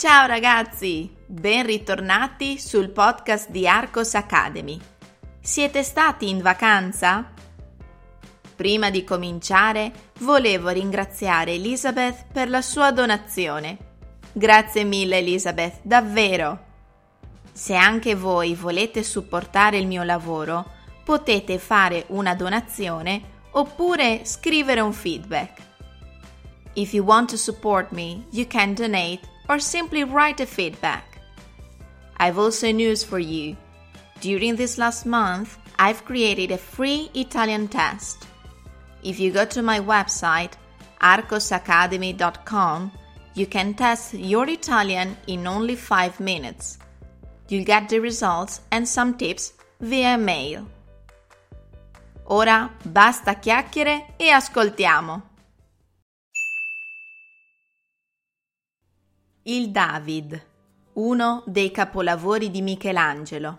Ciao ragazzi, ben ritornati sul podcast di Arcos Academy. Siete stati in vacanza? Prima di cominciare, volevo ringraziare Elizabeth per la sua donazione. Grazie mille Elizabeth, davvero. Se anche voi volete supportare il mio lavoro, potete fare una donazione oppure scrivere un feedback. If you want to support me, you can donate or simply write a feedback. I've also news for you. During this last month, I've created a free Italian test. If you go to my website, arcosacademy.com, you can test your Italian in only 5 minutes. You'll get the results and some tips via mail. Ora basta chiacchiere e ascoltiamo. Il David, uno dei capolavori di Michelangelo.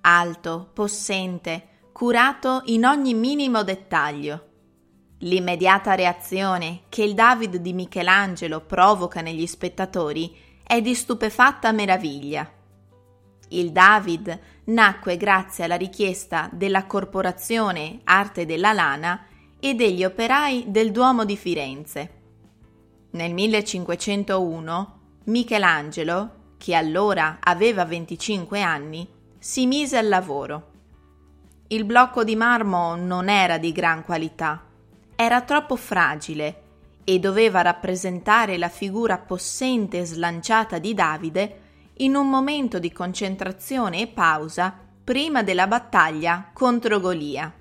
Alto, possente, curato in ogni minimo dettaglio. L'immediata reazione che il David di Michelangelo provoca negli spettatori è di stupefatta meraviglia. Il David nacque grazie alla richiesta della Corporazione Arte della Lana e degli operai del Duomo di Firenze nel 1501 Michelangelo, che allora aveva 25 anni, si mise al lavoro. Il blocco di marmo non era di gran qualità, era troppo fragile e doveva rappresentare la figura possente e slanciata di Davide in un momento di concentrazione e pausa prima della battaglia contro Golia.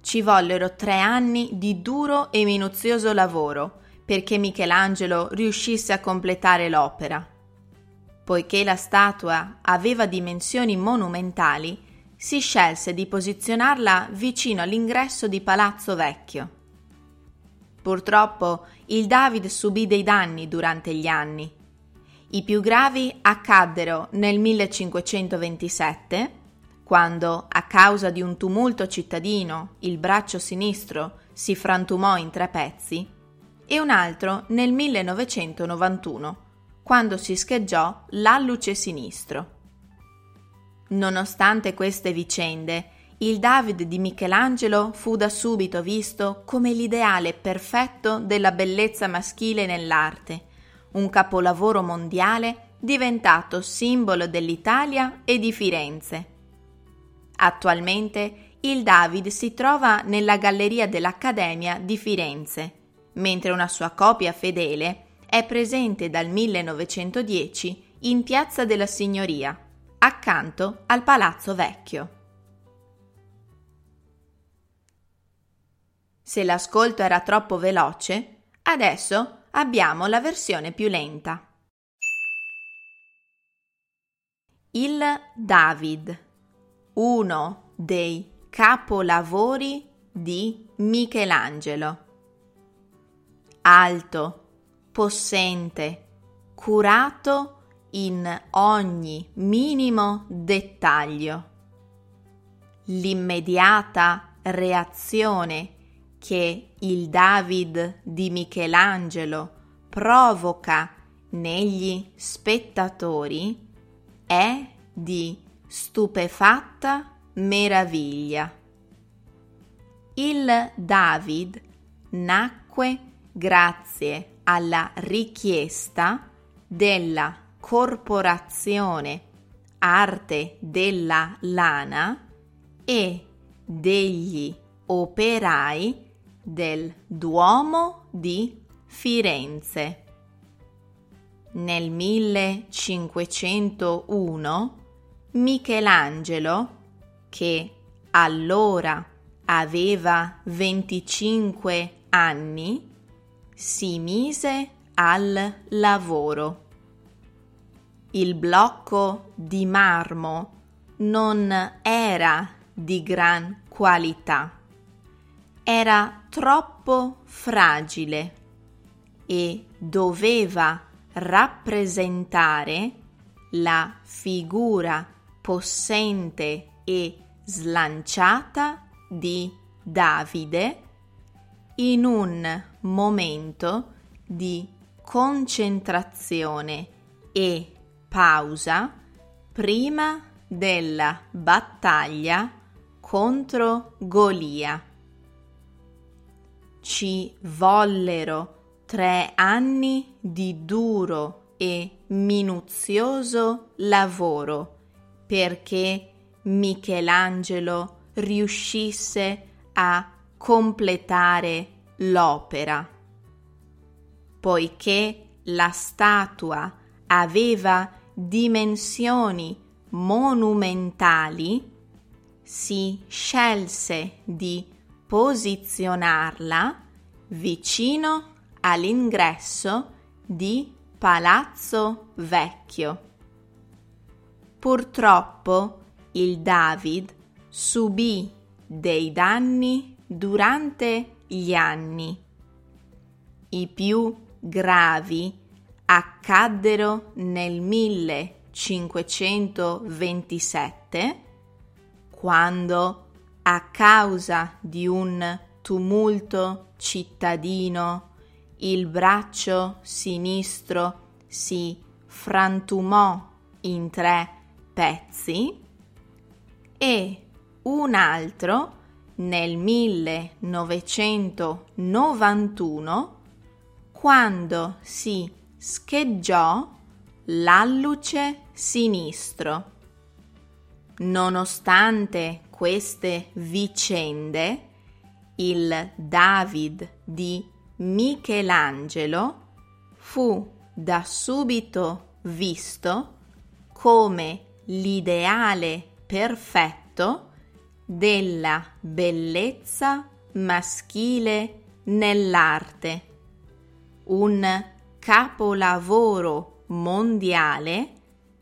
Ci vollero tre anni di duro e minuzioso lavoro perché Michelangelo riuscisse a completare l'opera. Poiché la statua aveva dimensioni monumentali, si scelse di posizionarla vicino all'ingresso di Palazzo Vecchio. Purtroppo il David subì dei danni durante gli anni. I più gravi accaddero nel 1527, quando, a causa di un tumulto cittadino, il braccio sinistro si frantumò in tre pezzi, e un altro nel 1991, quando si scheggiò l'alluce sinistro. Nonostante queste vicende, il David di Michelangelo fu da subito visto come l'ideale perfetto della bellezza maschile nell'arte, un capolavoro mondiale diventato simbolo dell'Italia e di Firenze. Attualmente il David si trova nella galleria dell'Accademia di Firenze mentre una sua copia fedele è presente dal 1910 in Piazza della Signoria, accanto al Palazzo Vecchio. Se l'ascolto era troppo veloce, adesso abbiamo la versione più lenta. Il David, uno dei capolavori di Michelangelo alto, possente, curato in ogni minimo dettaglio. L'immediata reazione che il David di Michelangelo provoca negli spettatori è di stupefatta meraviglia. Il David nacque grazie alla richiesta della corporazione arte della lana e degli operai del Duomo di Firenze. Nel 1501 Michelangelo, che allora aveva 25 anni, si mise al lavoro. Il blocco di marmo non era di gran qualità, era troppo fragile e doveva rappresentare la figura possente e slanciata di Davide in un momento di concentrazione e pausa prima della battaglia contro Golia. Ci vollero tre anni di duro e minuzioso lavoro perché Michelangelo riuscisse a completare l'opera. Poiché la statua aveva dimensioni monumentali, si scelse di posizionarla vicino all'ingresso di Palazzo Vecchio. Purtroppo il David subì dei danni durante gli anni. I più gravi accaddero nel 1527 quando a causa di un tumulto cittadino il braccio sinistro si frantumò in tre pezzi e un altro nel 1991 quando si scheggiò l'alluce sinistro. Nonostante queste vicende, il David di Michelangelo fu da subito visto come l'ideale perfetto della bellezza maschile nell'arte, un capolavoro mondiale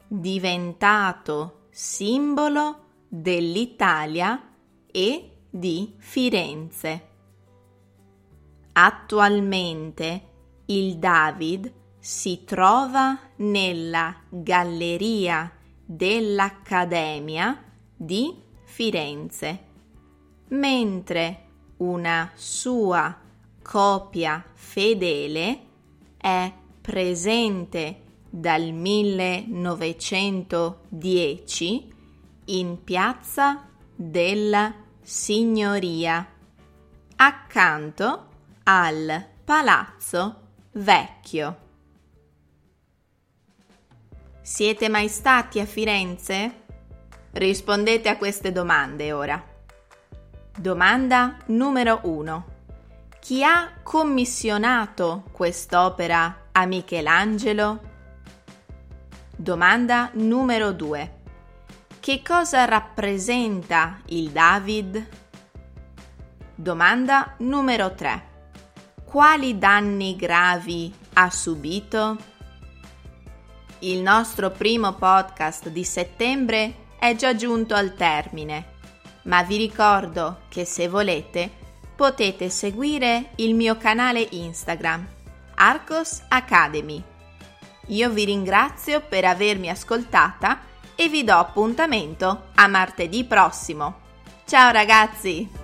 diventato simbolo dell'Italia e di Firenze. Attualmente il David si trova nella galleria dell'Accademia di Firenze, mentre una sua copia fedele è presente dal 1910 in piazza della Signoria, accanto al Palazzo Vecchio. Siete mai stati a Firenze? Rispondete a queste domande ora. Domanda numero 1. Chi ha commissionato quest'opera a Michelangelo? Domanda numero 2. Che cosa rappresenta il David? Domanda numero 3. Quali danni gravi ha subito? Il nostro primo podcast di settembre è già giunto al termine, ma vi ricordo che se volete potete seguire il mio canale Instagram, Arcos Academy io vi ringrazio per avermi ascoltata e vi do appuntamento a martedì prossimo. Ciao ragazzi!